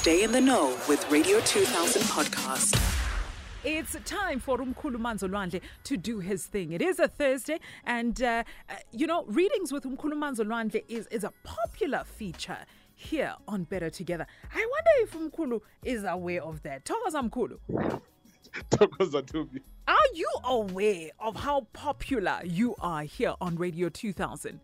Stay in the know with Radio 2000 podcast. It's time for Umkhulu Manzolwandle to do his thing. It is a Thursday, and uh, uh, you know, readings with Umkhulu Manzolwandle is is a popular feature here on Better Together. I wonder if Umkhulu is aware of that. Thokoza Mkhulu, Thokoza Tobi. are you aware of how popular you are here on Radio 2000?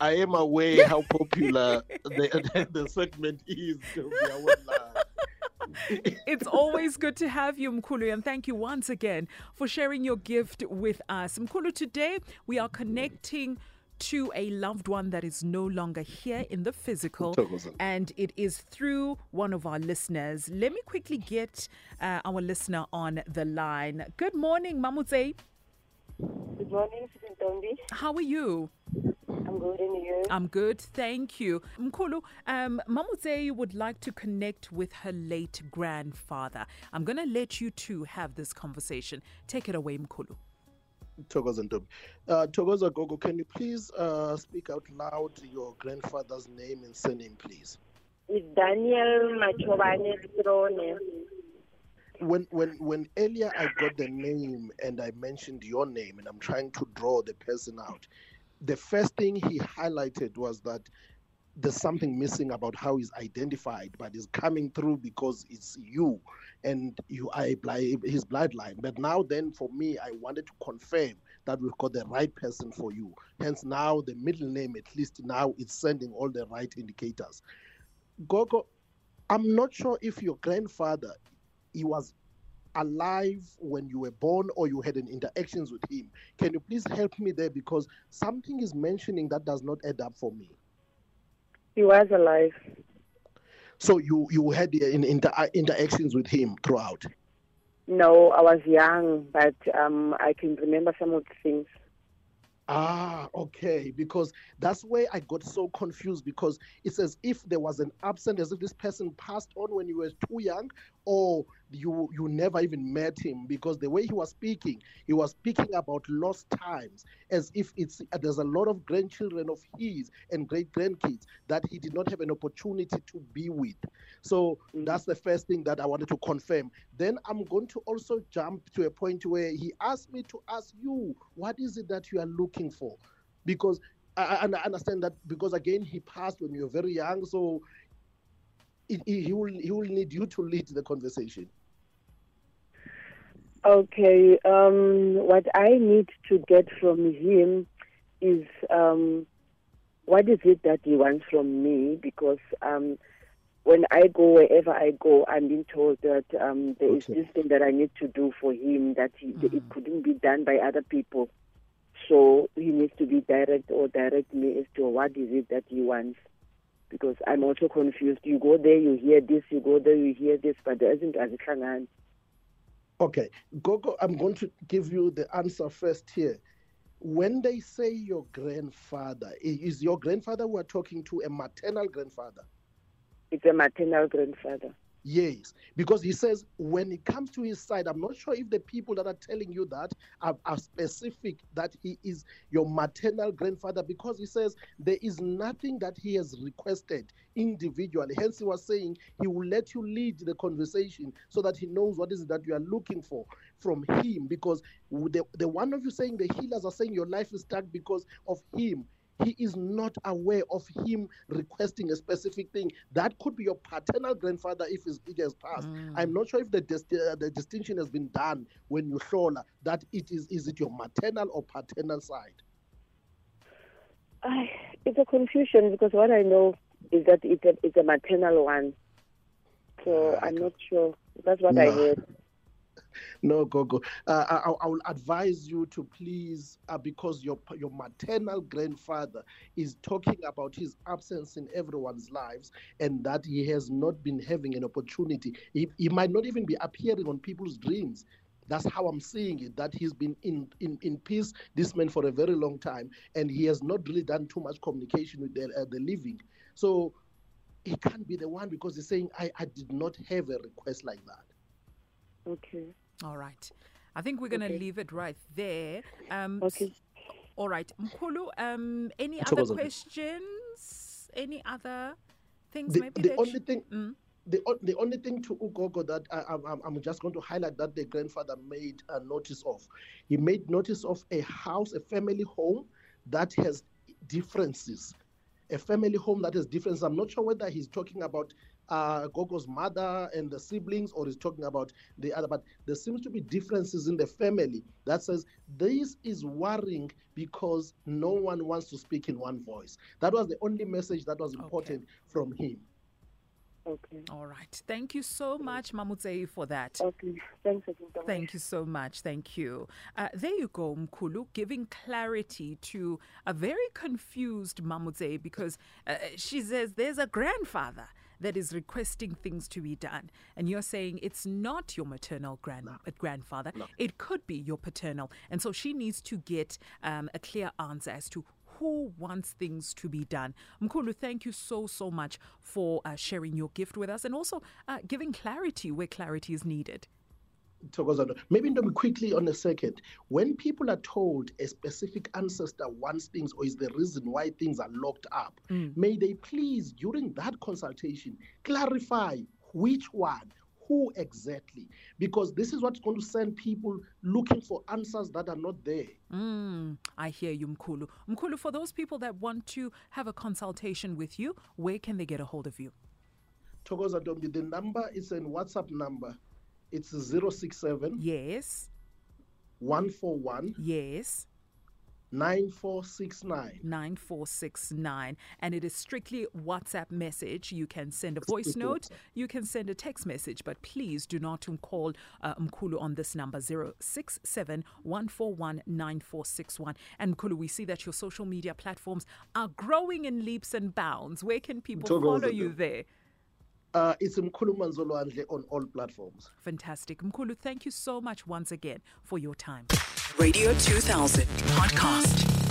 I am aware how popular the, the, segment is. Tobi. I won't lie. It's always good to have you, Mkhulu, and thank you once again for sharing your gift with us. Mkhulu, today we are connecting to a loved one that is no longer here in the physical, and it is through one of our listeners. Let me quickly get uh, our listener on the line. Good morning, Mamotsei. Good morning, Sizintombi. How are you? I'm good and you? I'm good, thank you. Mkhulu, um, Mamotsei would like to connect with her late grandfather. I'm going to let you two have this conversation. Take it away, Mkhulu. Thokoza Tobi. Uh, Thokoza Gogo, can you please uh, speak out loud your grandfather's name and surname, please? It's Daniel Machobane Strone. When, when, when earlier I got the name and I mentioned your name and I'm trying to draw the person out, the first thing he highlighted was that there's something missing about how he's identified, but he's coming through because it's you and you are his bloodline. But now, then, for me, I wanted to confirm that we've got the right person for you. Hence, now the middle name, at least now, it's sending all the right indicators. Gogo, I'm not sure if your grandfather he was alive when you were born or you had an interactions with him. Can you please help me there because something is mentioning that does not add up for me. He was alive. So you you had in inter- uh, interactions with him throughout. No, I was young, but um, I can remember some of the things. Ah, okay. Because that's where I got so confused because it's as if there was an absent, as if this person passed on when you were too young, or you you never even met him. Because the way he was speaking, he was speaking about lost times, as if it's there's a lot of grandchildren of his and great grandkids that he did not have an opportunity to be with. So mm. that's the first thing that I wanted to confirm. Then I'm going to also jump to a point where he asked me to ask you, what is it that you are looking for? Because I, I I understand that because again he passed when you were very young, so he he will he will need you to lead the conversation. Okay, um, what I need to get from him is um, what is it that he wants from me? Because um, when I go wherever I go, I'm being told that um, there is Okay. this thing that I need to do for him that he, it couldn't be done by other people. So he needs to be direct or direct me as to what is it that he wants. Because I'm also confused. You go there, you hear this. You go there, you hear this, but there isn't azikhangan. Okay, Gogo, I'm going to give you the answer first here. When they say your grandfather, is your grandfather we're talking to a maternal grandfather? It's a maternal grandfather. Yes, because he says when it comes to his side, I'm not sure if the people that are telling you that are, are specific that he is your maternal grandfather because he says there is nothing that he has requested individually. Hence, he was saying he will let you lead the conversation so that he knows what is it that you are looking for from him. Because the, the one of you saying the healers are saying your life is stuck because of him he is not aware of him requesting a specific thing. That could be your paternal grandfather if his- it has passed. I'm not sure if the dis- uh, the distinction has been done when you show that it is is it your maternal or paternal side. Ay, it's a confusion because what I know is that it's a, it's a maternal one. So Ah, I'm not sure. That's what I heard. No, Gogo. Uh, I, I- will advise you to please, uh, because your your maternal grandfather is talking about his absence in everyone's lives, and that he has not been having an opportunity. He, he might not even be appearing on people's dreams. That's how I'm seeing it. That he's been in, in, in peace, this man, for a very long time, and he has not really done too much communication with the, uh, the living. So he can't be the one because he's saying, I, I did not have a request like that. Okay. All right. I think we're going to Okay. leave it right there. Um, Okay. All right. Mkhulu, um, any other questions? Any other things the, maybe the only sh- thing Mm. the, the only thing to Ugogo that I, I'm- I'm, I'm just going to highlight that the grandfather made a notice of. He made notice of a house, a family home that has differences. A family home that has differences. I'm not sure whether he's talking about uh, Gogo's mother and the siblings or is talking about the other, but there seems to be differences in the family that says this is worrying because no one wants to speak in one voice. That was the only message that was important from him. Okay. All right. Thank you so much, Mamotsei, for that. Okay. Thanks again. Ntombi. Thank you so much. Thank you. Uh, there you go, Mkhulu, giving clarity to a very confused Mamotsei because uh, she says there's a grandfather that is requesting things to be done. And you're saying it's not your maternal grand- uh, grandfather, it could be your paternal. And so she needs to get um, a clear answer as to who wants things to be done. Mkhulu, thank you so, so much for uh, sharing your gift with us and also uh, giving clarity where clarity is needed. Maybe Ntombi, quickly on a second. When people are told a specific ancestor wants things or is the reason why things are locked up, may they please, during that consultation, clarify which one, who exactly, because this is what's going to send people looking for answers that are not there. Mm, I hear you, Mkhulu. Mkhulu, for those people that want to have a consultation with you, where can they get a hold of you? Thokoza Ntombi, the number is a WhatsApp number. It's 067 Yes, 141 yes, 9469. 9469. And it is strictly WhatsApp message. You can send a voice note, you can send a text message, but please do not call uh, Mkhulu on this number 067 141 9461. And Mkhulu, we see that your social media platforms are growing in leaps and bounds. Where can people follow you there? Uh, it's Mkhulu Manzolwandle on all platforms. Fantastic. Mkhulu, thank you so much once again for your time. Radio 2000 podcast.